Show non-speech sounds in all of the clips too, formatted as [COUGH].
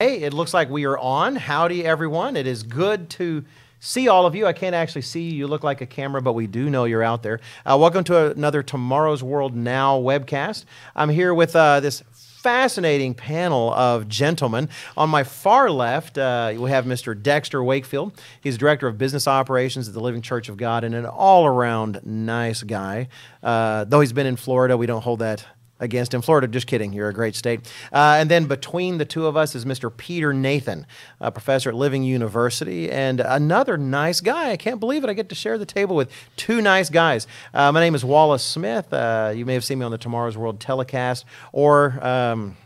Hey, it looks like we are on. Howdy, everyone. It is good to see all of you. I can't actually see you. You look like a camera, but we do know you're out there. Uh, welcome to another Tomorrow's World Now webcast. I'm here with uh, this fascinating panel of gentlemen. On my far left, uh, we have Mr. Dexter Wakefield. He's Director of Business Operations at the Living Church of God and an all around nice guy. Uh, though he's been in Florida, we don't hold that against in Florida, just kidding. You're a great state. Uh, and then between the two of us is Mr. Peter Nathan, a professor at Living University, and another nice guy. I can't believe it. I get to share the table with two nice guys. Uh, my name is Wallace Smith. Uh, you may have seen me on the Tomorrow's World telecast, or um,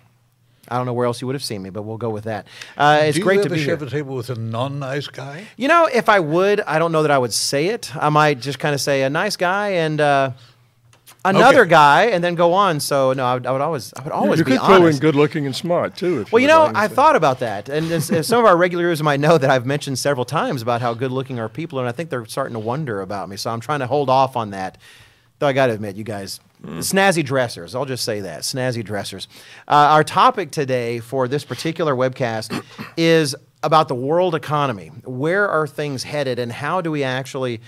I don't know where else you would have seen me, but we'll go with that. Uh, it's great to be share here. the table with a non-nice guy? You know, if I would, I don't know that I would say it. I might just kind of say a nice guy and uh, another Okay. guy, and then go on. So no, I would, I would always, I would always you be could throw in good looking and smart too. If Well, you know. I thought about that, and as, as some of our regulars might know that I've mentioned several times about how good-looking our people are, and I think they're starting to wonder about me. So I'm trying to hold off on that. Though I got to admit, you guys, snazzy dressers. I'll just say that snazzy dressers. Uh, our topic today for this particular webcast is about the world economy. Where are things headed, and how do we actually?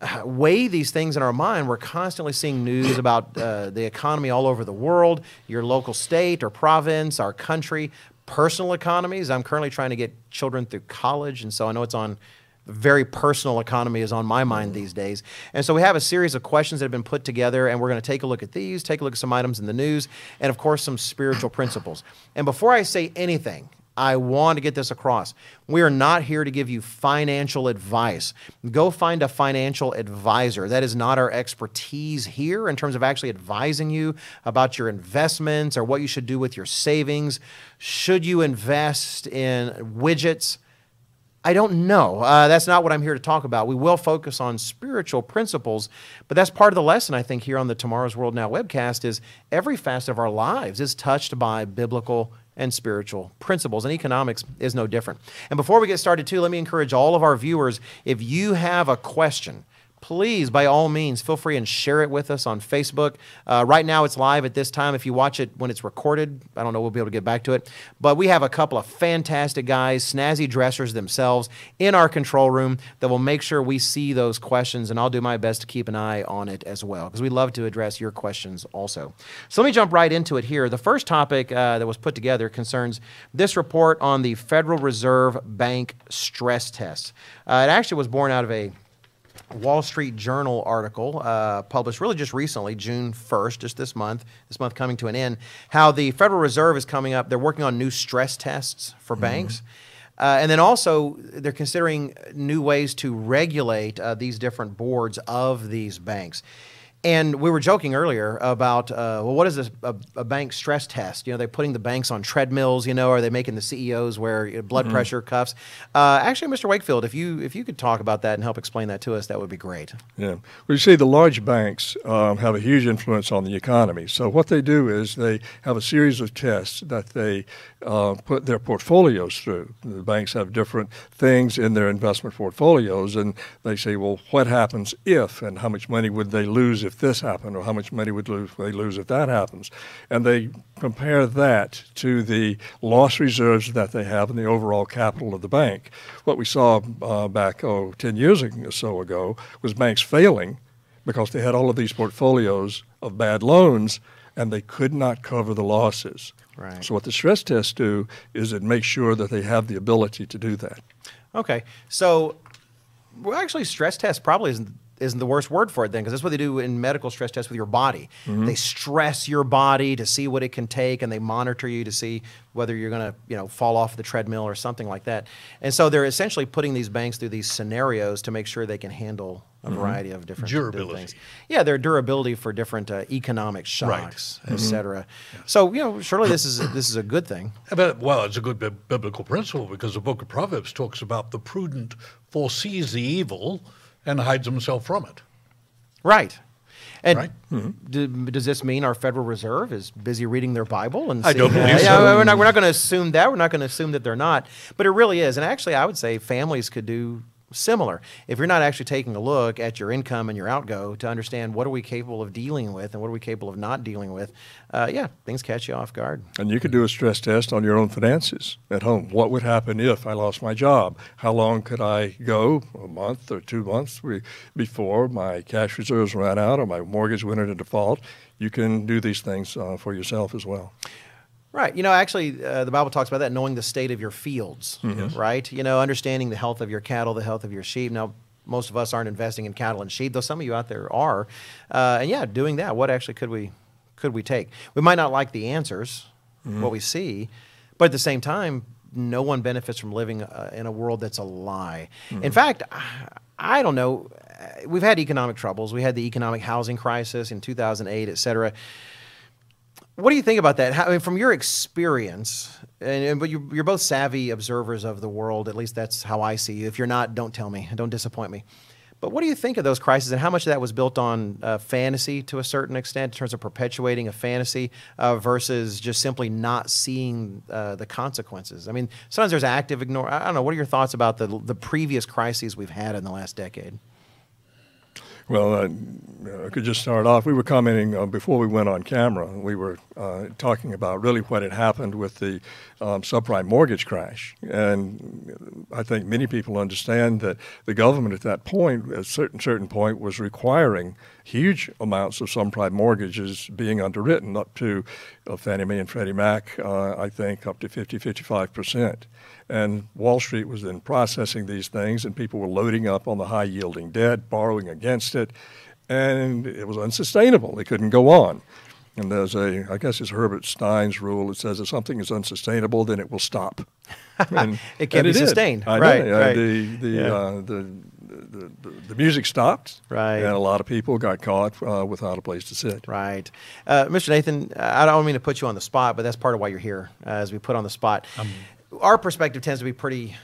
[SIGHS] weigh these things in our mind. We're constantly seeing news [COUGHS] about uh, the economy all over the world, your local state or province, our country, personal economies. I'm currently trying to get children through college, and so I know it's on very personal economy is on my mind these days. And so we have a series of questions that have been put together, and we're going to take a look at these, take a look at some items in the news, and of course, some spiritual [COUGHS] principles. And before I say anything, I want to get this across. We are not here to give you financial advice. Go find a financial advisor. That is not our expertise here in terms of actually advising you about your investments or what you should do with your savings. Should you invest in widgets? I don't know. Uh, that's not what I'm here to talk about. We will focus on spiritual principles, but that's part of the lesson I think here on the Tomorrow's World Now webcast is every facet of our lives is touched by biblical and spiritual principles, and economics is no different. And before we get started, too, let me encourage all of our viewers if you have a question, please, by all means, feel free and share it with us on Facebook. Uh, right now, it's live at this time. If you watch it when it's recorded, I don't know, we'll be able to get back to it. But we have a couple of fantastic guys, snazzy dressers themselves, in our control room that will make sure we see those questions, and I'll do my best to keep an eye on it as well, because we love to address your questions also. So let me jump right into it here. The first topic uh, that was put together concerns this report on the Federal Reserve Bank stress test. Uh, it actually was born out of a Wall Street Journal article uh, published really just recently, June 1st, just this month, this month coming to an end, how the Federal Reserve is coming up. They're working on new stress tests for banks. Uh, and then also, they're considering new ways to regulate uh, these different boards of these banks. And we were joking earlier about, uh, well, what is this, a, a bank stress test? You know, they're putting the banks on treadmills, you know, are they making the CEOs wear blood pressure cuffs? Uh, actually, Mr. Wakefield, if you, if you could talk about that and help explain that to us, that would be great. Yeah. Well, you see, the large banks um, have a huge influence on the economy. So what they do is they have a series of tests that they uh, put their portfolios through. The banks have different things in their investment portfolios, and they say, well, what happens if, and how much money would they lose if this happened, or how much money would lose, they lose if that happens? And they compare that to the loss reserves that they have in the overall capital of the bank. What we saw uh, back, oh, 10 years or so ago was banks failing because they had all of these portfolios of bad loans and they could not cover the losses. Right. So what the stress tests do is it makes sure that they have the ability to do that. Okay. So, well, actually, stress test probably isn't isn't the worst word for it then, because that's what they do in medical stress tests with your body. Mm-hmm. They stress your body to see what it can take, and they monitor you to see whether you're going to, you know, fall off the treadmill or something like that. And so they're essentially putting these banks through these scenarios to make sure they can handle a mm-hmm. variety of different different Durability. things. Yeah, their durability for different uh, economic shocks, et mm-hmm. cetera. So, you know, surely this is this is a good thing. [CLEARS THROAT] But, well, it's a good bi- biblical principle because the book of Proverbs talks about the prudent foresees the evil and hides himself from it. Right. And Right. Hmm. do, does this mean our Federal Reserve is busy reading their Bible? And I don't believe yeah, so. We're not, we're not going to assume that. We're not going to assume that they're not. But it really is. And actually, I would say families could do similar. If you're not actually taking a look at your income and your outgo to understand what are we capable of dealing with and what are we capable of not dealing with, uh, yeah, things catch you off guard. And you could do a stress test on your own finances at home. What would happen if I lost my job? How long could I go? A month or two months before my cash reserves ran out or my mortgage went into default? You can do these things uh, for yourself as well. Right. You know, actually, uh, the Bible talks about that knowing the state of your fields, mm-hmm. right? You know, understanding the health of your cattle, the health of your sheep. Now, most of us aren't investing in cattle and sheep, though some of you out there are. Uh, and yeah, doing that, what actually could we could we take? We might not like the answers, mm-hmm. what we see, but at the same time, no one benefits from living uh, in a world that's a lie. Mm-hmm. In fact, I don't know. We've had economic troubles. We had the economic housing crisis in 2008, et cetera. What do you think about that? How, I mean, from your experience, and, and but you, are both savvy observers of the world. At least that's how I see you. If you're not, don't tell me. Don't disappoint me. But what do you think of those crises, and how much of that was built on uh, fantasy to a certain extent, in terms of perpetuating a fantasy, uh, versus just simply not seeing uh, the consequences? I mean, sometimes there's active ignore. I don't know. What are your thoughts about the the previous crises we've had in the last decade? Well, uh, I could just start off. We were commenting uh, before we went on camera. We were uh, talking about really what had happened with the um, subprime mortgage crash, and I think many people understand that the government at that point, at a certain certain point, was requiring huge amounts of subprime mortgages being underwritten, up to uh, Fannie Mae and Freddie Mac, uh, I think, up to 50, 55 percent. And Wall Street was then processing these things, and people were loading up on the high yielding debt, borrowing against it, and it was unsustainable. They couldn't go on. And there's a, I guess it's Herbert Stein's rule. It says if something is unsustainable, then it will stop. [LAUGHS] And, it can't be sustained. I right, know. right. The, the, yeah. uh, the, the, the, the, music stopped, right? And a lot of people got caught uh, without a place to sit. Right, uh, Mr. Nathan. I don't mean to put you on the spot, but that's part of why you're here, uh, as we put on the spot. Um, our perspective tends to be pretty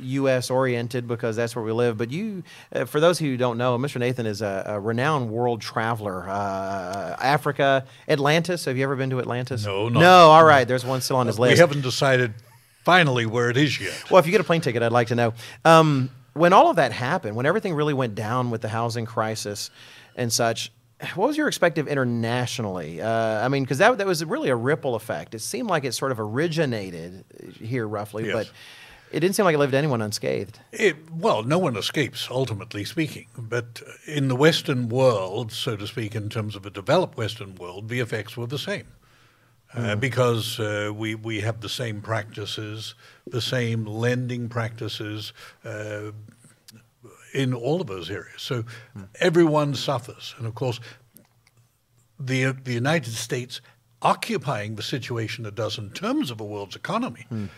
U.S. oriented because that's where we live. But you, uh, for those who don't know, Mr. Nathan is a, a renowned world traveler. Uh, Africa, Atlantis. Have you ever been to Atlantis? No, no. No. All right. There's one still on his list. We haven't decided finally where it is yet. Well, if you get a plane ticket, I'd like to know. Um, when all of that happened, when everything really went down with the housing crisis and such, what was your perspective internationally? Uh, I mean, because that, that was really a ripple effect. It seemed like it sort of originated here roughly, yes. but it didn't seem like it left anyone unscathed. It, well, no one escapes, ultimately speaking. But in the Western world, so to speak, in terms of a developed Western world, the effects were the same. Uh, mm. because uh, we, we have the same practices, the same lending practices, uh, in all of those areas. So mm. everyone suffers. And of course, the, the United States occupying the situation it does in terms of a world's economy mm.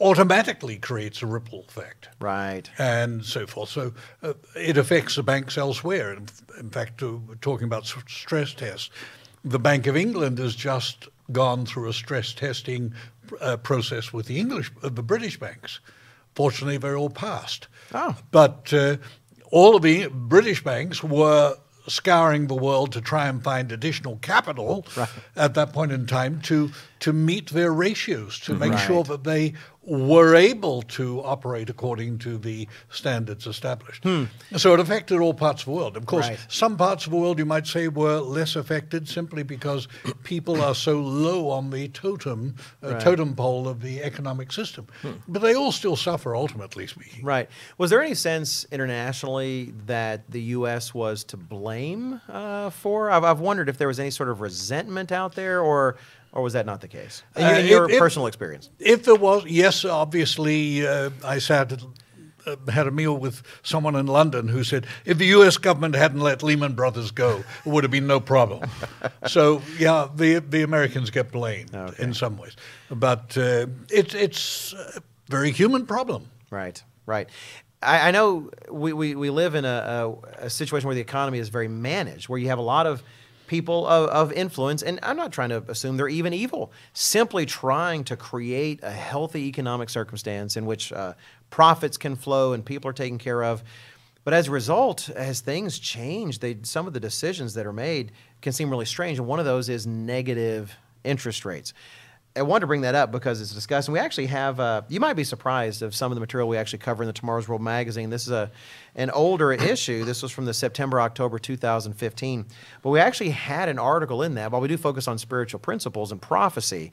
automatically creates a ripple effect. Right. And so forth. So uh, it affects the banks elsewhere. In, in fact, uh, talking about stress tests, the Bank of England has just gone through a stress testing uh, process with the English, uh, the British banks. Fortunately, they're all passed. Oh. But uh, all of the British banks were scouring the world to try and find additional capital right. at that point in time to to meet their ratios to make right. sure that they were able to operate according to the standards established. Hmm. So it affected all parts of the world. Of course, right. some parts of the world you might say were less affected simply because [COUGHS] people are so low on the totem uh, right. totem pole of the economic system. Hmm. But they all still suffer, ultimately speaking. Right. Was there any sense internationally that the U.S. was to blame uh, for? I've, I've wondered if there was any sort of resentment out there, or or was that not the case in your, in your personal experience? If there was, yes, obviously, uh, I sat uh, had a meal with someone in London who said if the U.S. government hadn't let Lehman Brothers go, it would have been no problem. [LAUGHS] so yeah, the the Americans get blamed okay. in some ways, but uh, it's it's a very human problem. Right, right. I, I know we, we, we live in a, a, a situation where the economy is very managed, where you have a lot of people of, of, influence, and I'm not trying to assume they're even evil, simply trying to create a healthy economic circumstance in which uh, profits can flow and people are taken care of. But as a result, as things change, they, some of the decisions that are made can seem really strange. And one of those is negative interest rates. I wanted to bring that up because it's discussed, and we actually have. Uh, you might be surprised of some of the material we actually cover in the Tomorrow's World magazine. This is a an older [COUGHS] issue. This was from the September October 2015, but we actually had an article in that. While we do focus on spiritual principles and prophecy,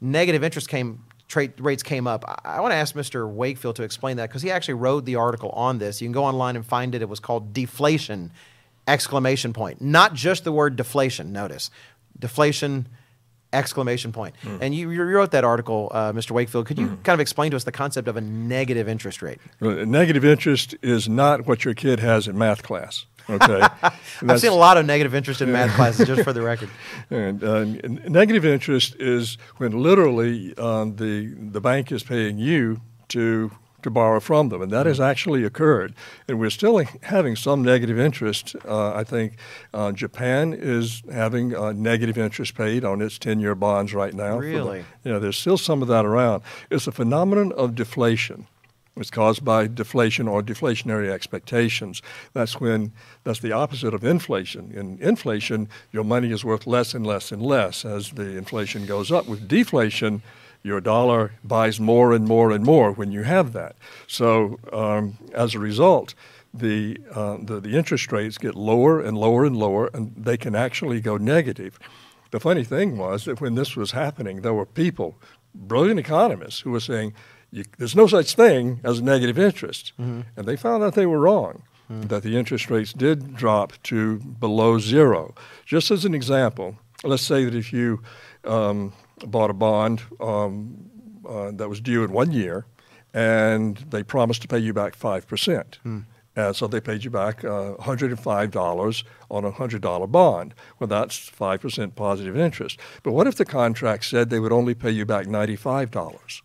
negative interest came trade rates came up. I, I want to ask Mr. Wakefield to explain that because he actually wrote the article on this. You can go online and find it. It was called deflation exclamation point, not just the word deflation. Notice deflation exclamation point. Mm. And you, you, wrote that article, uh, Mr. Wakefield. Could you mm. kind of explain to us the concept of a negative interest rate? Negative interest is not what your kid has in math class. Okay, [LAUGHS] I've seen a lot of negative interest in math classes, just for the record. [LAUGHS] And uh, negative interest is when literally uh, the the bank is paying you to to borrow from them, and that has actually occurred. And we're still having some negative interest. Uh, I think uh, Japan is having uh, negative interest paid on its 10-year bonds right now. Really? The, you know, there's still some of that around. It's a phenomenon of deflation. It's caused by deflation or deflationary expectations. That's when that's the opposite of inflation. In inflation, your money is worth less and less and less as the inflation goes up. With deflation, your dollar buys more and more and more when you have that. So um, as a result, the, uh, the, the interest rates get lower and lower and lower, and they can actually go negative. The funny thing was that when this was happening, there were people, brilliant economists, who were saying, "There's no such thing as negative interest," mm-hmm. and they found out they were wrong. Mm-hmm. That the interest rates did drop to below zero. Just as an example, let's say that if you um, bought a bond um, uh, that was due in one year, and they promised to pay you back 5%. Hmm. And so they paid you back uh, $105 on a $100 bond. Well, that's 5% positive interest. But what if the contract said they would only pay you back $95?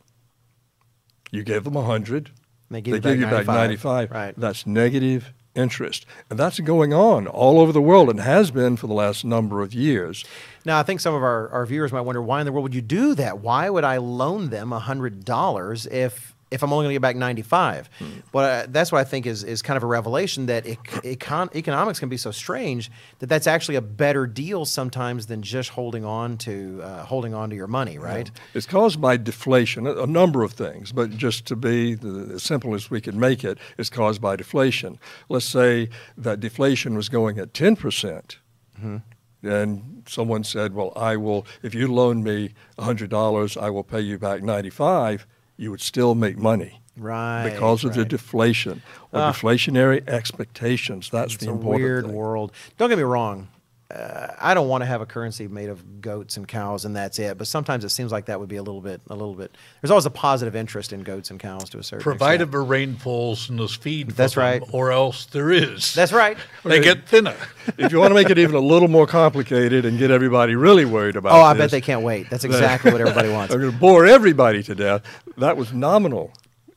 You gave them 100 they give, they you, give 95. you back 95. Right. That's negative interest. And that's going on all over the world and has been for the last number of years. Now, I think some of our, our viewers might wonder why in the world would you do that? Why would I loan them $100 if if I'm only going to get back 95. Hmm. But uh, that's what I think is, is kind of a revelation that econ- economics can be so strange that that's actually a better deal sometimes than just holding on to uh, holding on to your money, right? Yeah. It's caused by deflation, a, a, number of things, but just to be the, as simple as we can make it, it's caused by deflation. Let's say that deflation was going at 10 percent. Mm-hmm and someone said, "Well, I will. If you loan me hundred dollars, I will pay you back ninety-five you would still make money. Right. Because of right. the deflation or uh, deflationary expectations. That's the important weird thing. world. Don't get me wrong uh, I don't want to have a currency made of goats and cows and that's it. But sometimes it seems like that would be a little bit, a little bit. There's always a positive interest in goats and cows to a certain Provided extent. the rain falls and there's feed. That's them, right. Or else there is. That's right. [LAUGHS] they get thinner. [LAUGHS] if you want to make it even a little more complicated and get everybody really worried about, it oh, I this, bet they can't wait. That's exactly what everybody [LAUGHS] wants. I'm going to bore everybody to death. That was nominal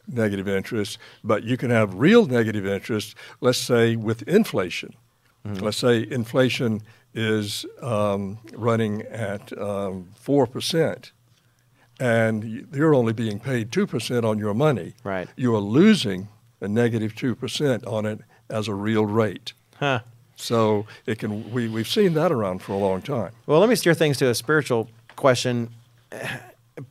negative interest, but you can have real negative interest. Let's say with inflation. Mm-hmm. Let's say inflation is um, running at um, 4%, and you're only being paid 2% on your money. Right. You are losing a negative 2% on it as a real rate. Huh. So it can we, we've seen that around for a long time. Well, let me steer things to a spiritual question.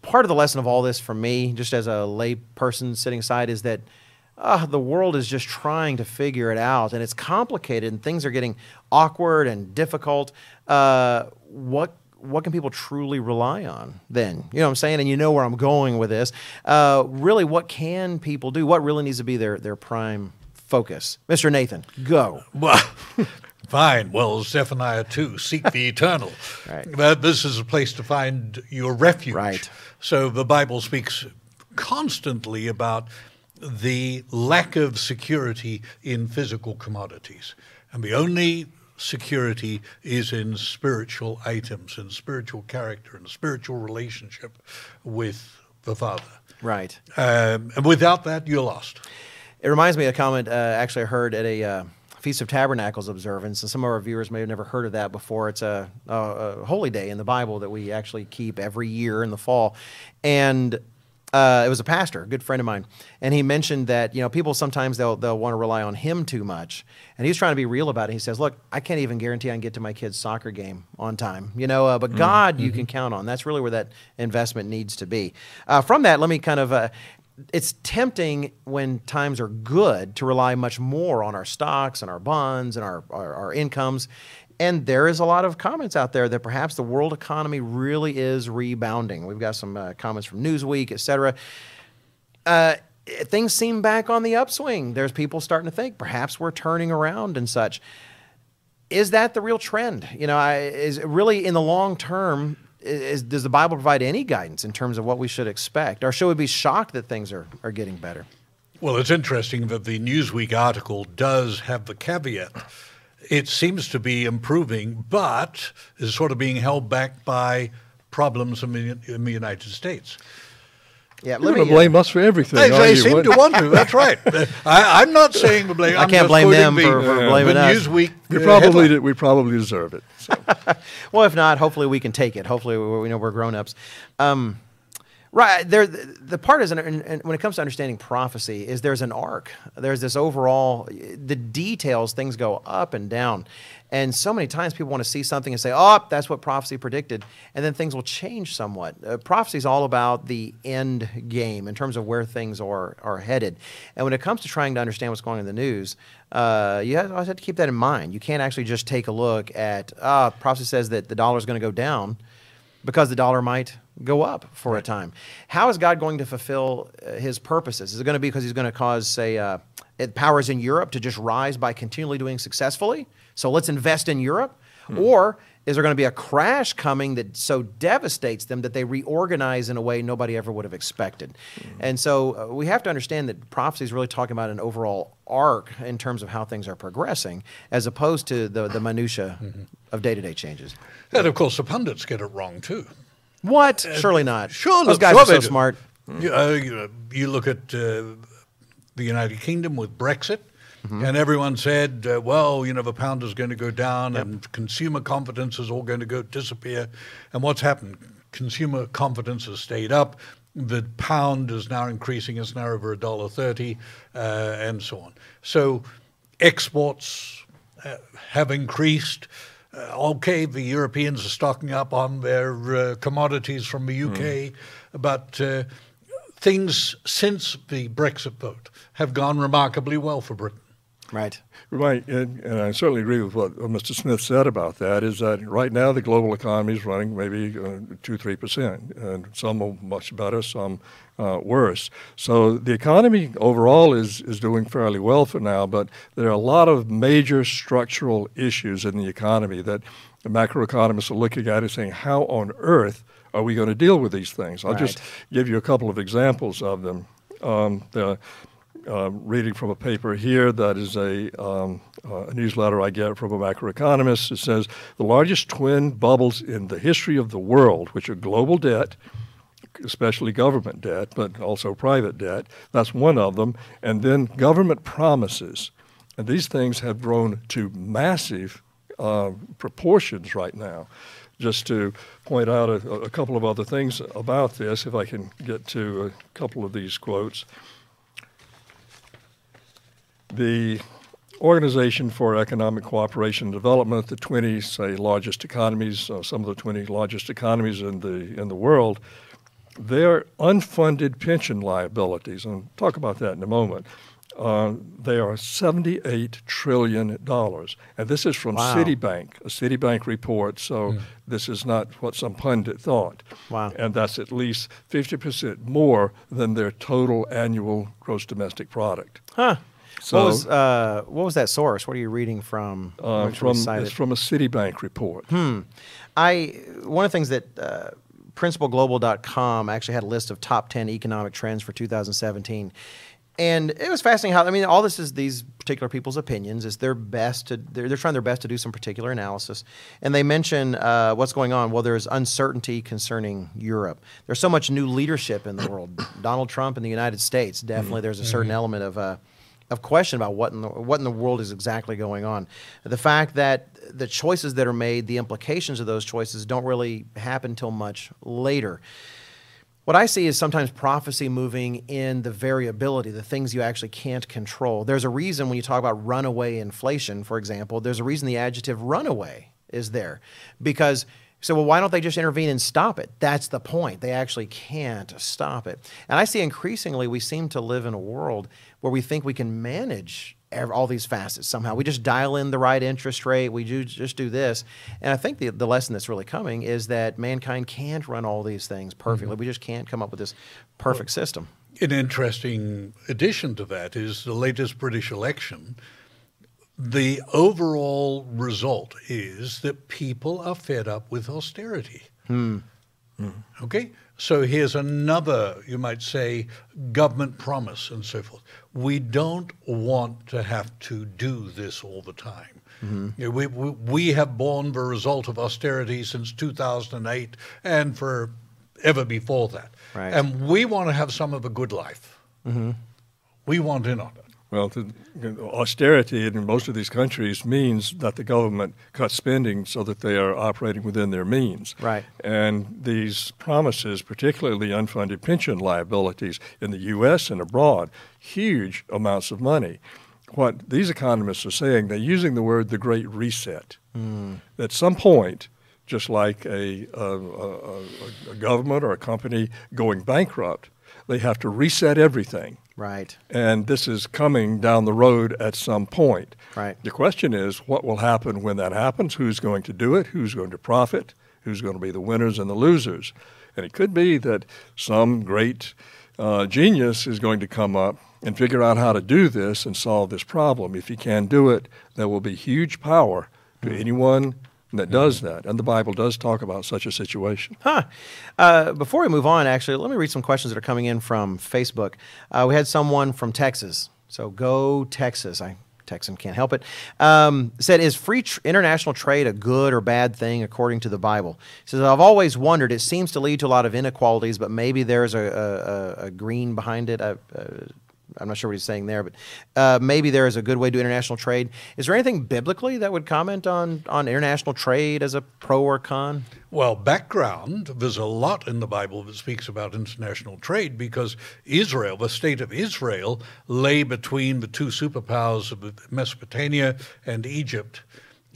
Part of the lesson of all this for me, just as a lay person sitting aside, is that – uh, the world is just trying to figure it out, and it's complicated, and things are getting awkward and difficult. Uh, what what can people truly rely on then? You know what I'm saying? And you know where I'm going with this. Uh, really, what can people do? What really needs to be their, their prime focus? Mr. Nathan, go. Well, [LAUGHS] fine. Well, Zephaniah 2, seek the eternal. [LAUGHS] right. But this is a place to find your refuge. Right. So the Bible speaks constantly about the lack of security in physical commodities. And the only security is in spiritual items and spiritual character and spiritual relationship with the Father. Right. Um, and without that, you're lost. It reminds me of a comment uh, actually I heard at a uh, Feast of Tabernacles observance, and some of our viewers may have never heard of that before. It's a, a, a holy day in the Bible that we actually keep every year in the fall. And Uh, it was a pastor, a good friend of mine, and he mentioned that you know people sometimes they'll they'll want to rely on him too much, and he's trying to be real about it. He says, "Look, I can't even guarantee I can get to my kid's soccer game on time, you know, uh, but Mm-hmm. God you can count on. That's really where that investment needs to be." Uh, from that, let me kind of. Uh, it's tempting when times are good to rely much more on our stocks and our bonds and our, our, our incomes. And there is a lot of comments out there that perhaps the world economy really is rebounding. We've got some uh, comments from Newsweek, et cetera. Uh, things seem back on the upswing. There's people starting to think perhaps we're turning around and such. Is that the real trend? You know, I, is it really in the long term? Is, does the Bible provide any guidance in terms of what we should expect, or should we be shocked that things are, are getting better? Well, it's interesting that the Newsweek article does have the caveat. It seems to be improving, but is sort of being held back by problems in the, in the United States. Yeah, You're going to blame us for everything. They, they you? seem What- to want to. That's right. [LAUGHS] I, I'm not saying the blame. I I'm can't blame quoting them the, for- for the blaming us. Newsweek. we uh, probably did, we probably deserve it. So. [LAUGHS] Well, if not, hopefully we can take it. Hopefully we, we know we're grown ups. Um, right there, the, part is, and- when it comes to understanding prophecy, is there's an arc. There's this overall, the details, things go up and down. And so many times people want to see something and say, oh, that's what prophecy predicted. And then things will change somewhat. Uh, prophecy is all about the end game in terms of where things are, are headed. And when it comes to trying to understand what's going on in the news, uh, you have, always have to keep that in mind. You can't actually just take a look at, ah, prophecy says that the dollar is going to go down because the dollar might go up for a time. How is God going to fulfill uh, his purposes? Is it going to be because he's going to cause, say, uh, powers in Europe to just rise by continually doing successfully? So let's invest in Europe? Or is there going to be a crash coming that so devastates them that they reorganize in a way nobody ever would have expected? And so uh, we have to understand that prophecy is really talking about an overall arc in terms of how things are progressing, as opposed to the, the minutia of day to day changes. And of course, the pundits get it wrong too. What? Surely not. Sure, Those guys sure are so do. smart. You, uh, you, you look at uh, the United Kingdom with Brexit, and everyone said, uh, well, you know, the pound is going to go down and consumer confidence is all going to go disappear. And what's happened? Consumer confidence has stayed up. The pound is now increasing. It's now over a dollar thirty, uh, and so on. So exports uh, have increased. Uh, okay, the Europeans are stocking up on their uh, commodities from the UK, but uh, things since the Brexit vote have gone remarkably well for Britain. Right. Right, and, and I certainly agree with what Mr. Smith said about that. Is that right now the global economy is running maybe uh, two, three percent, and some are much better, some uh, worse. So the economy overall is is doing fairly well for now, but there are a lot of major structural issues in the economy that the macroeconomists are looking at and saying, how on earth are we going to deal with these things? I'll just give you a couple of examples of them. Um, the, uh, reading from a paper here that is a, um, uh, a newsletter I get from a macroeconomist. It says the largest twin bubbles in the history of the world, which are global debt, especially government debt, but also private debt. That's one of them. And then government promises. And these things have grown to massive uh, proportions right now. Just to point out a, a couple of other things about this, if I can get to a couple of these quotes. The Organization for Economic Cooperation and Development, the 20 say largest economies, uh, some of the 20 largest economies in the in the world, their unfunded pension liabilities, and I'll talk about that in a moment. Uh, they are 78 trillion dollars, and this is from Wow. Citibank, a Citibank report. So this is not what some pundit thought. Wow. And that's at least 50 percent more than their total annual gross domestic product. Huh. So- what was uh, what was that source? What are you reading from? Uh, from it's from a Citibank report. Hmm. I one of the things that uh, principalglobal.com actually had a list of top 10 economic trends for 2017. And it was fascinating how I mean all this is these particular people's opinions. It's their best to they're, they're trying their best to do some particular analysis, and they mention uh, what's going on. Well, there's uncertainty concerning Europe. There's so much new leadership in the world. [COUGHS] Donald Trump in the United States definitely there's a certain element of uh, of question about what in the what in the world is exactly going on. The fact that the choices that are made, the implications of those choices, don't really happen till much later. what I see is sometimes prophecy moving in the variability, the things you actually can't control. There's a reason when you talk about runaway inflation, for example, there's a reason the adjective runaway is there. Because, so well, why don't they just intervene and stop it? That's the point. They actually can't stop it. And I see increasingly we seem to live in a world where we think we can manage all these facets somehow. We just dial in the right interest rate. We do just do this, and I think the the lesson that's really coming is that mankind can't run all these things perfectly. Mm-hmm. We just can't come up with this perfect well, system. An interesting addition to that is the latest British election. The overall result is that people are fed up with austerity. Hmm. Mm. Okay? So here's another, you might say, government promise and so forth. We don't want to have to do this all the time. Mm-hmm. You know, we, we, we, have borne the result of austerity since 2008 and for ever before that. Right. And we want to have some of a good life. Mm-hmm. We want in on it. Well, austerity in most of these countries means that the government cuts spending so that they are operating within their means. Right. And these promises, particularly unfunded pension liabilities in the U.S. and abroad, huge amounts of money. What these economists are saying, they're using the word the Great Reset. Mm. At some point, just like a, a, a, a government or a company going bankrupt, they have to reset everything Right. And this is coming down the road at some point. Right. The question is what will happen when that happens? Who's going to do it? Who's going to profit? Who's going to be the winners and the losers? And it could be that some great uh, genius is going to come up and figure out how to do this and solve this problem. If he can do it, there will be huge power to mm. anyone that does that. And the Bible does talk about such a situation. Huh. Uh, before we move on, actually, let me read some questions that are coming in from Facebook. Uh, we had someone from Texas. So go Texas. I Texan can't help it. Um, said, is free tr- international trade a good or bad thing according to the Bible? He says, I've always wondered. It seems to lead to a lot of inequalities, but maybe there's a, a, a green behind it. I'm not sure what he's saying there, but uh, maybe there is a good way to do international trade. Is there anything biblically that would comment on, on international trade as a pro or con? Well, background, there's a lot in the Bible that speaks about international trade because Israel, the state of Israel, lay between the two superpowers of Mesopotamia and Egypt.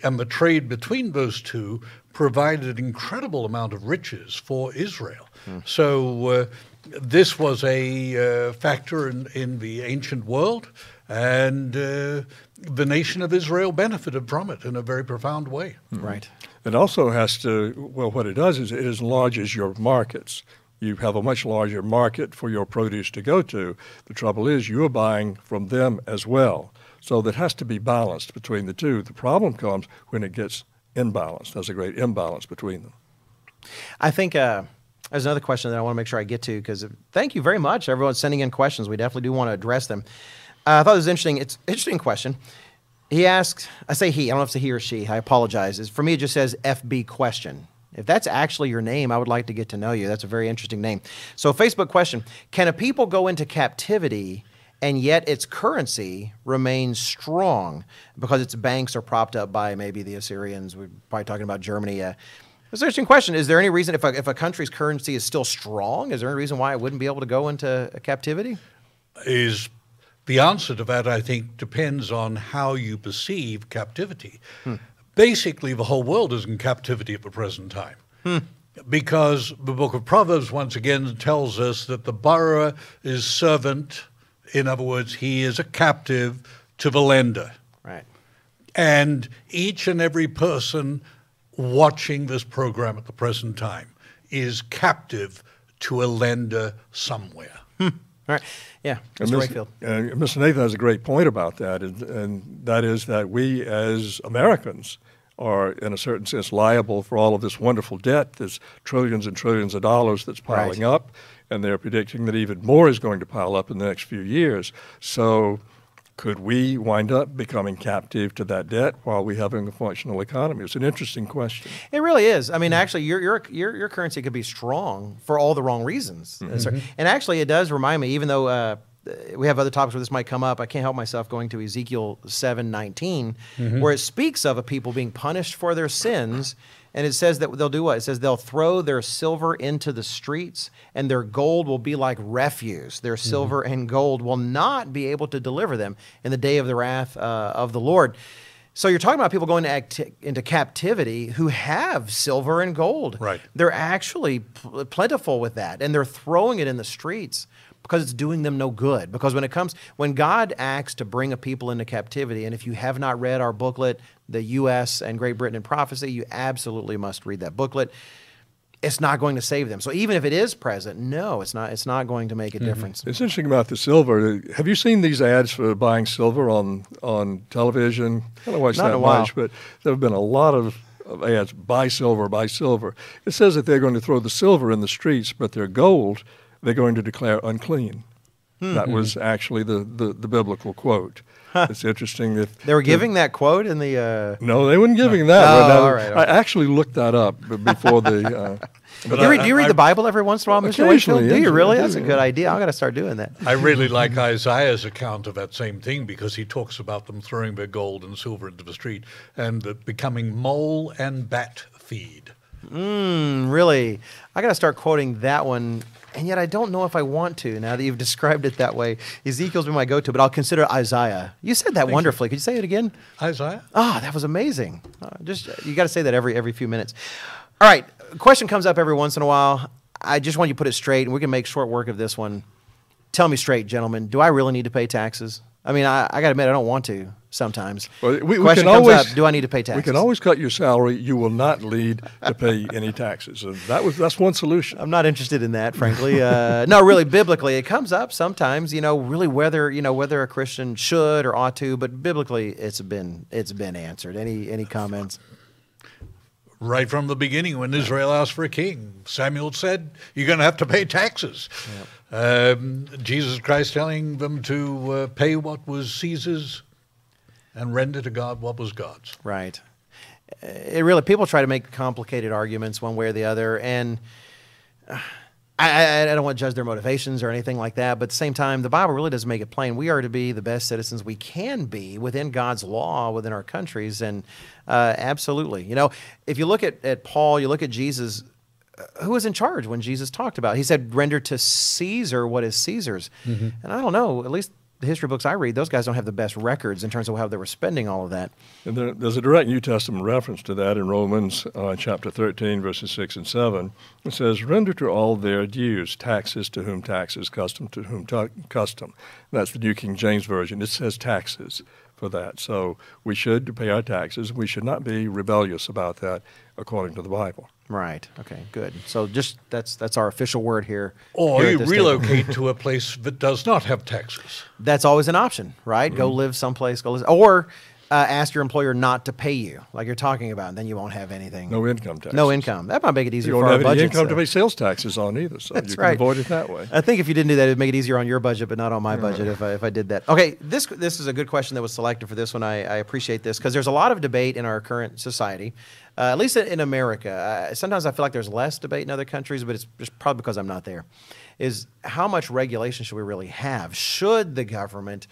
And the trade between those two provided an incredible amount of riches for Israel. Hmm. So, uh, this was a uh, factor in, in the ancient world, and uh, the nation of Israel benefited from it in a very profound way. Mm-hmm. Right. It also has to, well, what it does is it enlarges your markets. You have a much larger market for your produce to go to. The trouble is, you're buying from them as well. So that has to be balanced between the two. The problem comes when it gets imbalanced. There's a great imbalance between them. I think. Uh there's another question that I want to make sure I get to because thank you very much, everyone sending in questions. We definitely do want to address them. Uh, I thought it was interesting. It's interesting question. He asks, I say he, I don't know if it's a he or she. I apologize. For me, it just says FB question. If that's actually your name, I would like to get to know you. That's a very interesting name. So, Facebook question Can a people go into captivity and yet its currency remains strong because its banks are propped up by maybe the Assyrians? We're probably talking about Germany. Uh, that's an interesting question. Is there any reason, if a, if a country's currency is still strong, is there any reason why it wouldn't be able to go into captivity? Is the answer to that, I think, depends on how you perceive captivity. Hmm. Basically, the whole world is in captivity at the present time. Hmm. Because the book of Proverbs, once again, tells us that the borrower is servant. In other words, he is a captive to the lender. Right. And each and every person watching this program at the present time is captive to a lender somewhere. Hmm. All right. Yeah, Mr. Wakefield. Uh, Mr. Nathan has a great point about that, and, and that is that we as Americans are, in a certain sense, liable for all of this wonderful debt. There's trillions and trillions of dollars that's piling right. up, and they're predicting that even more is going to pile up in the next few years. So could we wind up becoming captive to that debt while we having a functional economy? It's an interesting question. It really is. I mean, actually, your your your, your currency could be strong for all the wrong reasons, mm-hmm. and actually, it does remind me. Even though uh, we have other topics where this might come up. I can't help myself going to Ezekiel seven nineteen, where it speaks of a people being punished for their sins. And it says that they'll do what? It says they'll throw their silver into the streets, and their gold will be like refuse. Their silver and gold will not be able to deliver them in the day of the wrath uh, of the Lord. So you're talking about people going acti- into captivity who have silver and gold. Right. They're actually pl- plentiful with that, and they're throwing it in the streets because it's doing them no good. Because when it comes, when God acts to bring a people into captivity, and if you have not read our booklet, The U.S. and Great Britain in Prophecy, you absolutely must read that booklet. It's not going to save them. So even if it is present, no, it's not. It's not going to make a mm-hmm. difference. It's interesting about the silver. Have you seen these ads for buying silver on on television? I don't watch Not that much, but there have been a lot of, of ads. Buy silver, buy silver. It says that they're going to throw the silver in the streets, but their gold they're going to declare unclean. Hmm. That was actually the, the, the biblical quote. It's interesting that They were that- giving that quote in the. Uh, No, they weren't giving that. Oh, one. Now, all right, all I right. actually looked that up before the. Uh, [LAUGHS] But do you, I- read, do you read I- the Bible every once in a while, Mr. Occasionally, Wakefield? Do you really? do, That's a good idea. I'm going to start doing that. I really [LAUGHS] like Isaiah's account of that same thing because he talks about them throwing their gold and silver into the street and uh, becoming mole and bat feed. Mm, really? I got to start quoting that one. And yet I don't know if I want to now that you've described it that way. Ezekiel's been my go to, but I'll consider Isaiah. You said that wonderfully. Could you say it again? Isaiah? Ah, that was amazing. Uh, just you got to say that every every few minutes. All right, question comes up every once in a while. I just want you to put it straight, and we can make short work of this one. Tell me straight, gentlemen. Do I really need to pay taxes? I mean, I, I got to admit, I don't want to sometimes. well, we, we question can comes always, up: Do I need to pay taxes? We can always cut your salary. You will not need to pay [LAUGHS] any taxes. And that was that's one solution. I'm not interested in that, frankly. Uh, no, really, biblically, it comes up sometimes. You know, really whether you know whether a Christian should or ought to, but biblically, it's been it's been answered. Any any comments? Right from the beginning, when Israel asked for a king, Samuel said, You're going to have to pay taxes. Um, Jesus Christ telling them to uh, pay what was Caesar's and render to God what was God's. Right. It really people try to make complicated arguments one way or the other, and uh, I, I, I don't want to judge their motivations or anything like that. But at the same time, the Bible really does make it plain. We are to be the best citizens we can be within God's law within our countries, and uh, absolutely, you know, if you look at, at Paul, you look at Jesus. uh, Who was in charge when Jesus talked about? it? He said, "Render to Caesar what is Caesar's." And I don't know. At least the history books I read, those guys don't have the best records in terms of how they were spending all of that. There, there's a direct New Testament reference to that in Romans uh, chapter 13, verses 6 and 7. It says, Render to all their dues, taxes to whom taxes, custom to whom ta- custom. That's the New King James Version. It says taxes for that. So we should pay our taxes. We should not be rebellious about that according to the Bible. Right. Okay. Good. So just that's that's our official word here. Or here you relocate to a [LAUGHS] place that does not have taxes. That's always an option, right? Mm-hmm. Go live someplace. Go live, or uh, ask your employer not to pay you, like you're talking about, and then you won't have anything. No income tax. No income. That might make it easier You for won't our have any income to pay sales taxes on either, so That's you can avoid it that way. I think if you didn't do that, it'd make it easier on your budget, but not on my budget if I, if I did that. Okay, this this is a good question that was selected for this one. I, I appreciate this because there's a lot of debate in our current society, uh, at least in, in America. Uh, sometimes I feel like there's less debate in other countries, but it's just probably because I'm not there. Is how much regulation should we really have? Should the government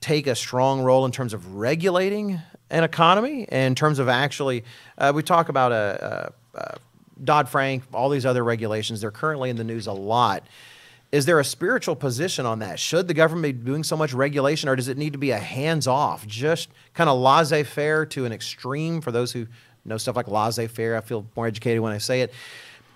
take a strong role in terms of regulating an economy, in terms of actually, uh, we talk about uh, uh, uh, a, a, a Dodd Frank, all these other regulations. They're currently in the news a lot. Is there a spiritual position on that? Should the government be doing so much regulation, or does it need to be a hands off, just kind of laissez faire to an extreme for those who know stuff like laissez faire? I feel more educated when I say it.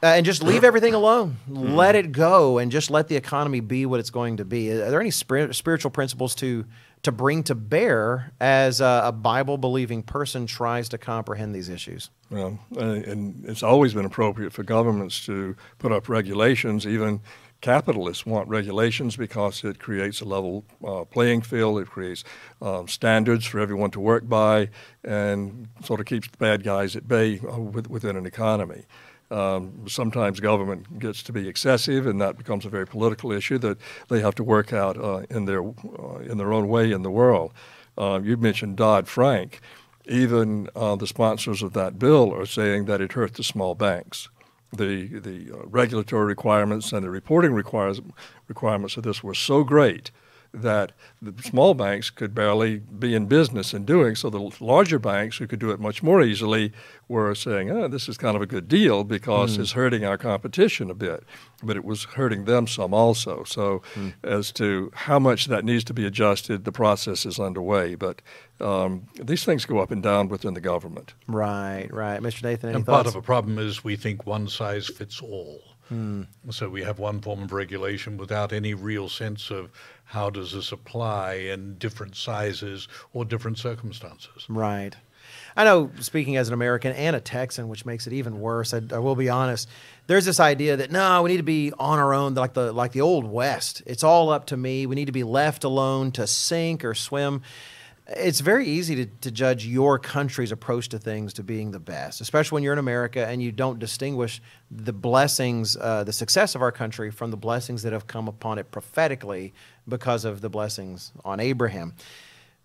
Uh, and just leave everything alone. Let it go and just let the economy be what it's going to be. Are there any spir- spiritual principles to, to bring to bear as a, a Bible believing person tries to comprehend these issues? Well, uh, and it's always been appropriate for governments to put up regulations. Even capitalists want regulations because it creates a level uh, playing field. It creates um, standards for everyone to work by, and sort of keeps the bad guys at bay uh, with, within an economy. Um, sometimes government gets to be excessive, and that becomes a very political issue that they have to work out uh, in their uh, in their own way in the world. Uh, you mentioned Dodd Frank. Even uh, the sponsors of that bill are saying that it hurt the small banks. The the uh, regulatory requirements and the reporting requires, requirements of this were so great that the small banks could barely be in business in doing. So the larger banks, who could do it much more easily, were saying, oh, this is kind of a good deal because hmm. it's hurting our competition a bit. But it was hurting them some also. So hmm. as to how much that needs to be adjusted, the process is underway. But um, these things go up and down within the government. Right, right. Mr. Nathan, any And thoughts? part of the problem is we think one size fits all. Hmm. So we have one form of regulation without any real sense of how does this apply in different sizes or different circumstances. Right. I know, speaking as an American and a Texan, which makes it even worse. I, I will be honest. There's this idea that no, we need to be on our own, like the like the old west. It's all up to me. We need to be left alone to sink or swim. It's very easy to, to judge your country's approach to things to being the best, especially when you're in America and you don't distinguish the blessings, uh, the success of our country from the blessings that have come upon it prophetically because of the blessings on Abraham.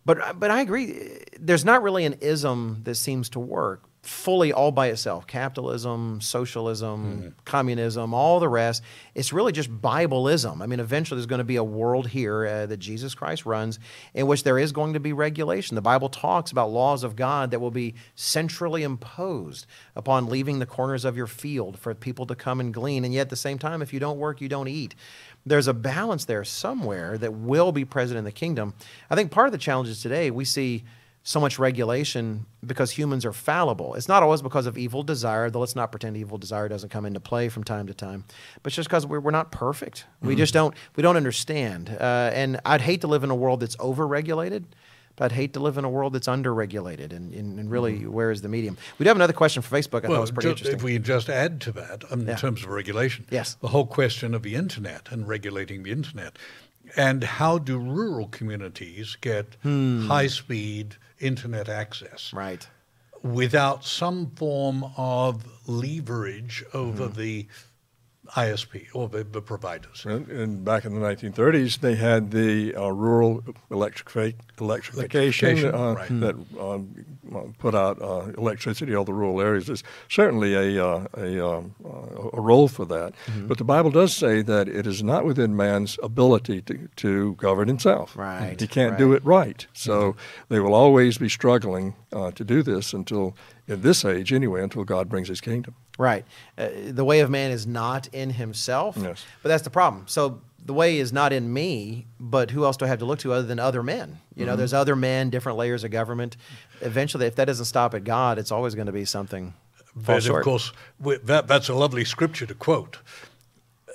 But but I agree. There's not really an ism that seems to work fully all by itself. Capitalism, socialism, communism, all the rest. It's really just Bibleism. I mean, eventually there's going to be a world here uh, that Jesus Christ runs in which there is going to be regulation. The Bible talks about laws of God that will be centrally imposed upon leaving the corners of your field for people to come and glean. And yet at the same time, if you don't work, you don't eat there's a balance there somewhere that will be present in the kingdom. I think part of the challenges today we see so much regulation because humans are fallible. It's not always because of evil desire, though let's not pretend evil desire doesn't come into play from time to time. But it's just because we're, we're not perfect. We just don't we don't understand. Uh, and I'd hate to live in a world that's overregulated. But I'd hate to live in a world that's underregulated, and, and, and really, where is the medium? We do have another question for Facebook. I thought it was pretty interesting. if we just add to that, um, in terms of regulation, Yes. the whole question of the internet and regulating the internet, and how do rural communities get high-speed internet access right. without some form of leverage over Mm-hmm. the ISP or the, the providers? And, and back in the 1930s, they had the uh, rural electrifi- electrification, Electrification, uh, right. that um, uh, put out uh, electricity all the rural areas. There's certainly a, uh, a, um, uh, a role for that. Mm-hmm. But the Bible does say that it is not within man's ability to, to govern himself. Right, He can't do it right. So they will always be struggling uh, to do this until, in this age anyway, until God brings his kingdom. Right. Uh, the way of man is not in himself. Yes. But that's the problem. So the way is not in me, but who else do I have to look to other than other men? You know, there's other men, different layers of government. Eventually, if that doesn't stop at God, it's always going to be something. But of course, that, that's a lovely scripture to quote.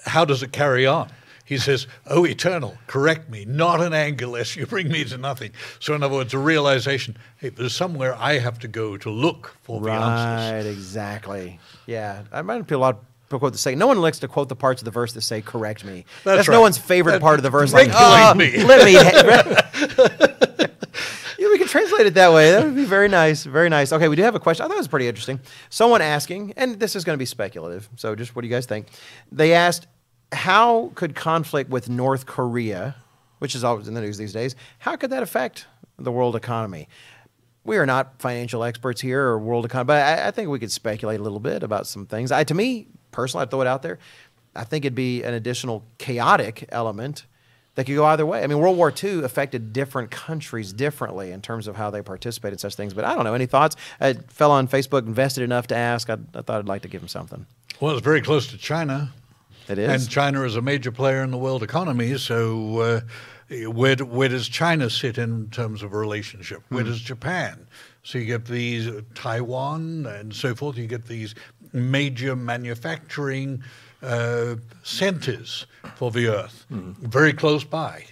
How does it carry on? He says, Oh, eternal, correct me, not in anger, lest you bring me to nothing. So, in other words, a realization hey, there's somewhere I have to go to look for the answers. Right, exactly. Yeah, I might be a lot quote the say. No one likes to quote the parts of the verse that say "correct me." That's no right. one's favorite That- part of the verse. like, "Oh, me." let me. [LAUGHS] [LAUGHS] yeah, we can translate it that way. That would be very nice. Very nice. Okay, we do have a question. I thought it was pretty interesting. Someone asking, and this is going to be speculative. So, just what do you guys think? They asked, "How could conflict with North Korea, which is always in the news these days, how could that affect the world economy?" we are not financial experts here or world economy, but I, I think we could speculate a little bit about some things. I, to me, personally, I'd throw it out there. I think it'd be an additional chaotic element that could go either way. I mean, World War II affected different countries differently in terms of how they participated in such things. But I don't know. Any thoughts? A fellow on Facebook invested enough to ask. I, I thought I'd like to give him something. Well, it's very close to China. It is. And China is a major player in the world economy. So, uh, where, do- where does China sit in terms of a relationship? Where does Japan? So, you get these uh, Taiwan and so forth. You get these major manufacturing uh, centers for the earth, very close by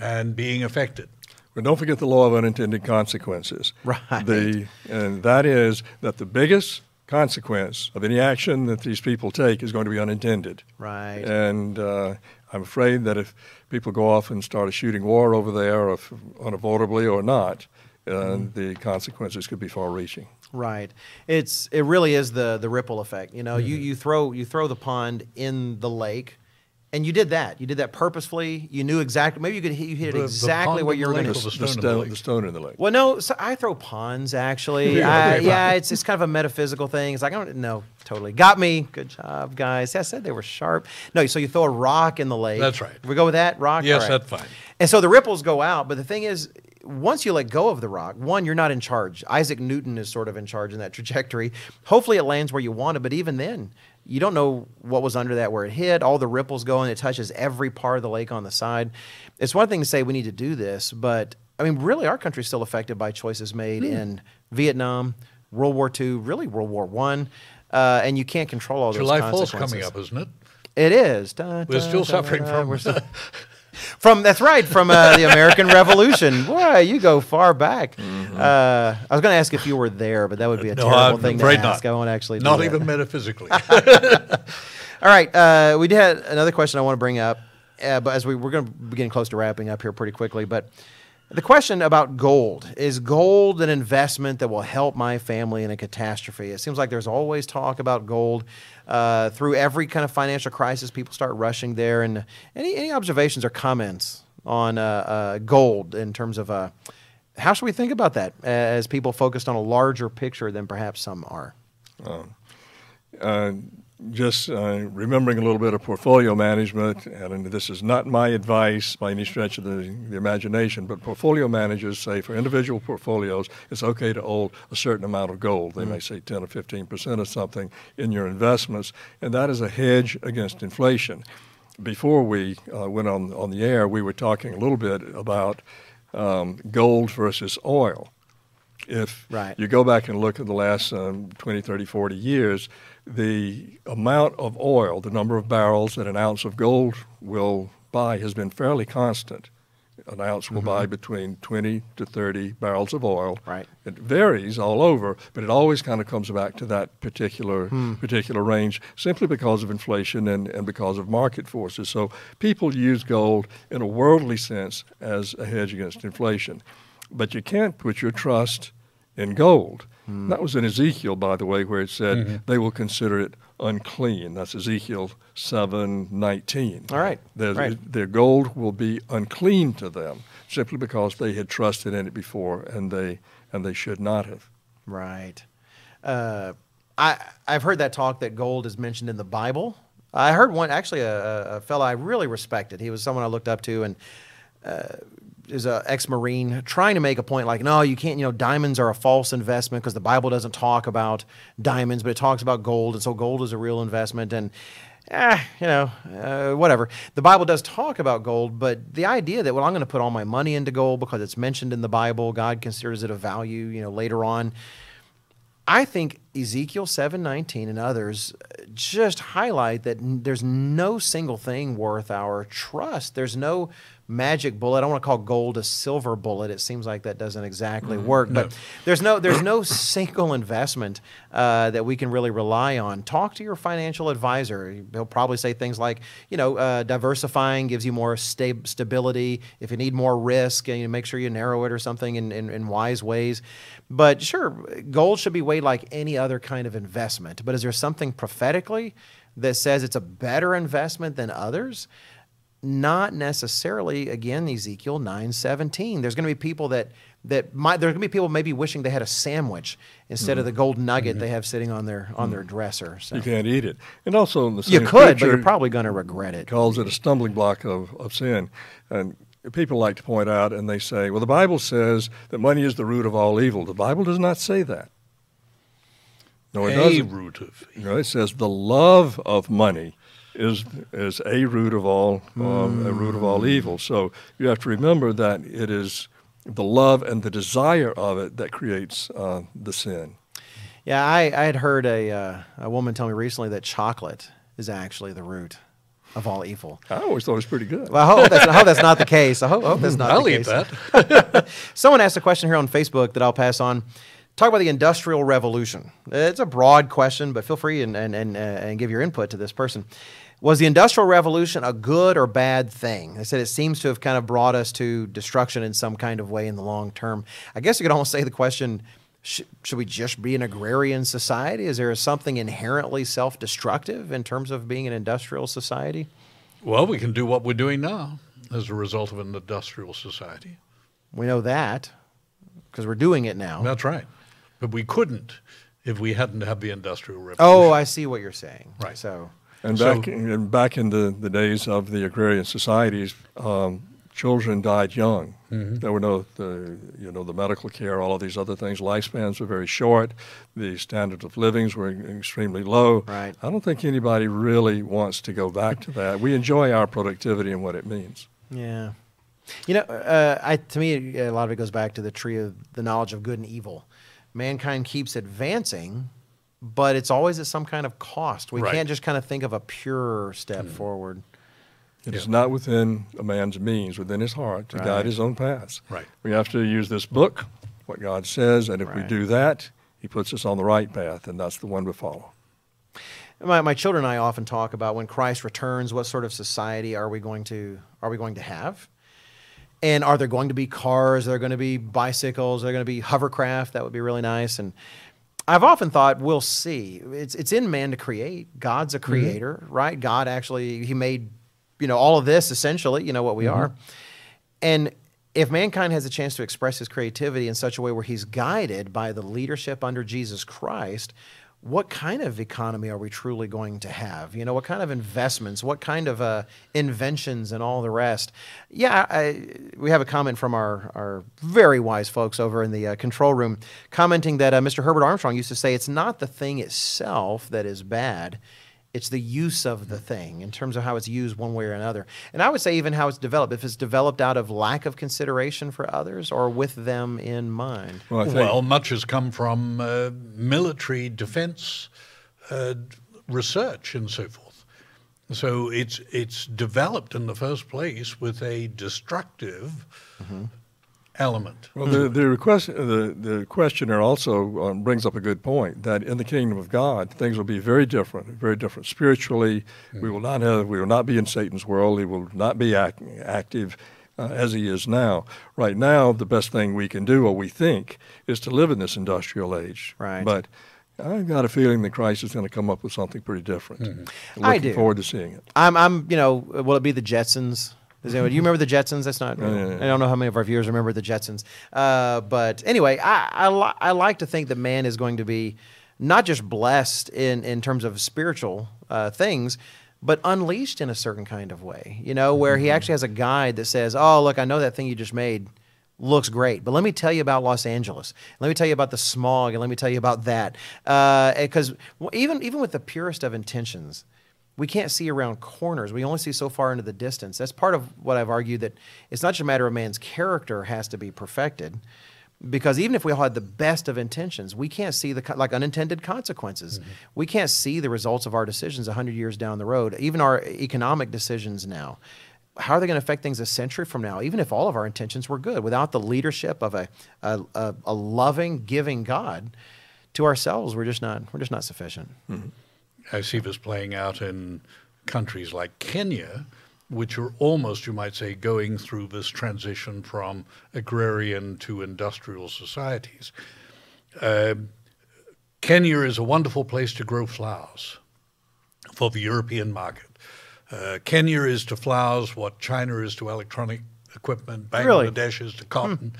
and being affected. But don't forget the law of unintended consequences. Right. The, and that is that the biggest consequence of any action that these people take is going to be unintended. Right. And uh, I'm afraid that if people go off and start a shooting war over there, if unavoidably or not, uh, Mm-hmm. the consequences could be far-reaching. Right. It's it really is the the ripple effect. You know, you Mm-hmm. you throw you throw the pond in the lake, and you did that. You did that purposefully. You knew exactly. Maybe you could hit, you hit The- the exactly pond what you the were going to. or the The stone in the stone, lake. the stone in the lake. Well, no, so I throw ponds actually. [LAUGHS] Yeah, I- okay, yeah, it's it's kind of a metaphysical thing. It's like I don't know, totally got me. Good job, guys. I said they were sharp. No, so you throw a rock in the lake. That's right. We go with that rock. Yes, All right. that's fine. And so the ripples go out, but the thing is, once you let go of the rock, one, you're not in charge. Isaac Newton is sort of in charge in that trajectory. Hopefully, it lands where you want it, but even then, you don't know what was under that where it hit. All the ripples go and it touches every part of the lake on the side. It's one thing to say we need to do this, but I mean, really, our country's still affected by choices made in Vietnam, World War II, really World War One, uh, and you can't control all those July 4th consequences. coming up, isn't it? It is. Dun, We're still suffering from we're still- [LAUGHS] from that's right from uh, the American [LAUGHS] Revolution. Boy, you go far back. Uh, I was going to ask if you were there, but that would be a No, terrible I'm thing to ask. not. I won't actually. Not that. even metaphysically. [LAUGHS] [LAUGHS] All right, uh, we did have another question I want to bring up, uh, but as we we're going to be getting close to wrapping up here pretty quickly, but. The question about gold is gold an investment that will help my family in a catastrophe? It seems like there's always talk about gold uh, through every kind of financial crisis. People start rushing there. And any any observations or comments on uh, uh, gold in terms of uh, how should we think about that as people focused on a larger picture than perhaps some are? uh, just uh, remembering a little bit of portfolio management, and this is not my advice by any stretch of the, the imagination, but portfolio managers say for individual portfolios, it's okay to hold a certain amount of gold. They may say 10 or 15 percent of something in your investments, and that is a hedge against inflation. Before we uh, went on, on the air, we were talking a little bit about um, gold versus oil if Right. you go back and look at the last um, 20, 30, 40 years, the amount of oil, the number of barrels that an ounce of gold will buy has been fairly constant. An ounce will buy mm-hmm. between 20 to 30 barrels of oil. Right. It varies all over, but it always kind of comes back to that particular hmm. particular range simply because of inflation and, and because of market forces. So people use gold in a worldly sense as a hedge against inflation. But you can't put your trust in gold. That was in Ezekiel, by the way, where it said they will consider it unclean. That's Ezekiel seven nineteen. All right, Their, right. their gold will be unclean to them simply because they had trusted in it before and they and they should not have. Right. Uh, I I've heard that talk that gold is mentioned in the Bible. I heard one actually a, a- a fellow I really respected. He was someone I looked up to and uh, is a ex-marine trying to make a point like no you can't you know diamonds are a false investment because the bible doesn't talk about diamonds but it talks about gold and so gold is a real investment and eh, you know uh, whatever the bible does talk about gold but the idea that well i'm going to put all my money into gold because it's mentioned in the bible god considers it a value you know later on I think Ezekiel 7:19 and others uh, just highlight that there's no single thing worth our trust. There's no magic bullet. I don't want to call gold a silver bullet. It seems like that doesn't exactly work. But there's no there's no single investment uh, that we can really rely on. Talk to your financial advisor. He'll probably say things like, you know, uh, diversifying gives you more sta- stability. If you need more risk, you know, make sure you narrow it or something in, in, in wise ways. But sure, gold should be weighed like any other kind of investment. But is there something prophetically that says it's a better investment than others? Not necessarily. Again, Ezekiel nine seventeen. There's going to be people that that might. There's going to be people maybe wishing they had a sandwich instead of the gold nugget they have sitting on their on their dresser. So. You can't eat it. And also in the You same could, but you're probably going to regret it. calls it a stumbling block of, of sin. And people like to point out and they say, well, the Bible says that money is the root of all evil. The Bible does not say that. No, it a doesn't. root of You know, it says the love of money is is a root of all um, a root of all evil. So you have to remember that it is the love and the desire of it that creates uh, the sin. Yeah, I, I had heard a uh, a woman tell me recently that chocolate is actually the root of all evil. I always thought it was pretty good. Well, I hope that's, I hope that's not the case. I hope, I hope that's not I'll the eat case. that. [LAUGHS] Someone asked a question here on Facebook that I'll pass on. Talk about the Industrial Revolution. It's a broad question, but feel free and, and, and, uh, and give your input to this person. Was the Industrial Revolution a good or bad thing? They said it seems to have kind of brought us to destruction in some kind of way in the long term. I guess you could almost say the question sh- should we just be an agrarian society? Is there something inherently self destructive in terms of being an industrial society? Well, we can do what we're doing now as a result of an industrial society. We know that because we're doing it now. That's right. But we couldn't if we hadn't had the industrial oh, revolution. Oh, I see what you're saying. Right. So, And So- back in, and back in the, the days of the agrarian societies, um, children died young. There were no, the, you know, the medical care, all of these other things. Lifespans were very short. The standards of livings were extremely low. Right. I don't think anybody really wants to go back to that. We enjoy our productivity and what it means. Yeah. You know, uh, I, to me, a lot of it goes back to the tree of the knowledge of good and evil. Mankind keeps advancing, but it's always at some kind of cost. We Right. can't just kind of think of a pure step Hmm. forward. It is Yeah. not within a man's means, within his heart, to Right. guide his own paths. Right. We have to use this book, what God says, and if we do that, He puts us on the right path, and that's the one we follow. My, my children and I often talk about when Christ returns, what sort of society are we going to are we going to have? And are there going to be cars? Are there going to be bicycles? Are there going to be hovercraft? That would be really nice. And I've often thought we'll see. It's it's in man to create. God's a mm-hmm. creator, right? God actually he made you know all of this essentially. You know what we are, mm-hmm. and if mankind has a chance to express his creativity in such a way where he's guided by the leadership under Jesus Christ, what kind of economy are we truly going to have? You know, what kind of investments, what kind of uh, inventions, and all the rest? Yeah, I, we have a comment from our, our very wise folks over in the uh, control room commenting that uh, Mr. Herbert Armstrong used to say it's not the thing itself that is bad. It's the use of the thing in terms of how it's used one way or another. And I would say even how it's developed. If it's developed out of lack of consideration for others or with them in mind. Well, think Well, much has come from uh, military defense uh, research and so forth. So it's it's developed in the first place with a destructive element. Well, the the, request, the the questioner also um, brings up a good point that in the kingdom of God things will be very different, very different spiritually. We will not have, we will not be in Satan's world. He will not be act, active uh, as he is now. Right now, the best thing we can do, or we think, is to live in this industrial age. Right. But I've got a feeling that Christ is going to come up with something pretty different. Looking I do. forward to seeing it. I'm, I'm, you know, will it be the Jetsons? Does anyone, do you remember the Jetsons? That's not. yeah, yeah. I don't know how many of our viewers remember the Jetsons. Uh, but anyway, I, I, li- I like to think that man is going to be not just blessed in, in terms of spiritual uh, things, but unleashed in a certain kind of way. You know, where he actually has a guide that says, "Oh, look, I know that thing you just made." looks great. But let me tell you about Los Angeles. Let me tell you about the smog, and let me tell you about that. Because even even with the purest of intentions, we can't see around corners. We only see so far into the distance. That's part of what I've argued that it's not just a matter of man's character has to be perfected. Because even if we all had the best of intentions, we can't see the like unintended consequences. Mm-hmm. We can't see the results of our decisions hundred years down the road. Even our economic decisions now how are they going to affect things a century from now, even if all of our intentions were good, without the leadership of a, a, a, a loving, giving God to ourselves? We're just not, we're just not sufficient. Mm-hmm. I see this playing out in countries like Kenya, which are almost, you might say, going through this transition from agrarian to industrial societies. Um Kenya is a wonderful place to grow flowers for the European market. Uh, Kenya is to flowers what China is to electronic equipment, Really? Bangladesh is to cotton.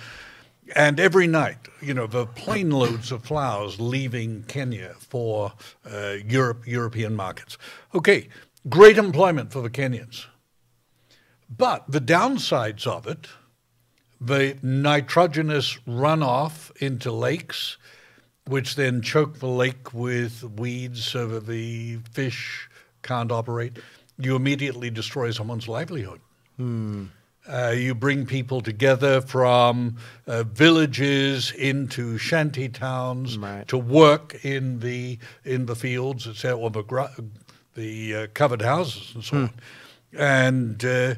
And every night, you know, the plane loads of flowers leaving Kenya for uh, Europe, European markets. Okay, great employment for the Kenyans. But the downsides of it, the nitrogenous runoff into lakes, which then choke the lake with weeds so that the fish can't operate, you immediately destroy someone's livelihood. Uh, you bring people together from uh, villages into shanty towns Right. to work in the in the fields, etc., or the the uh, covered houses and so on. And uh,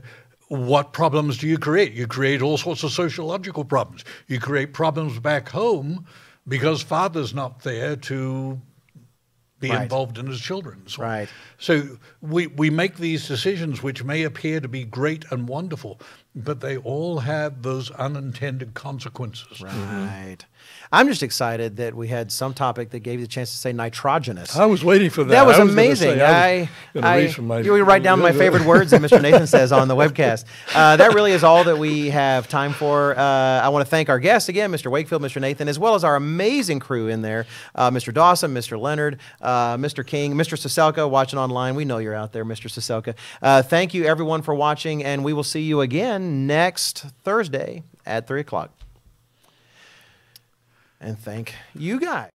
what problems do you create? You create all sorts of sociological problems. You create problems back home because father's not there to be Right. involved in as children. so. Right. So we, we make these decisions which may appear to be great and wonderful, but they all have those unintended consequences. Right. I'm just excited that we had some topic that gave you the chance to say nitrogenous. I was waiting for that. That was I gonna amazing. say, I, was gonna I, my- you write down my [LAUGHS] favorite words that Mr. Nathan says on the webcast. Uh, that really is all that we have time for. Uh, I want to thank our guests again, Mr. Wakefield, Mr. Nathan, as well as our amazing crew in there, uh, Mr. Dawson, Mr. Leonard, uh, Mr. King, Mr. Siselka, watching online. We know you're out there, Mr. Siselka. Uh, thank you, everyone, for watching, and we will see you again again next Thursday at 3 o'clock. And thank you guys.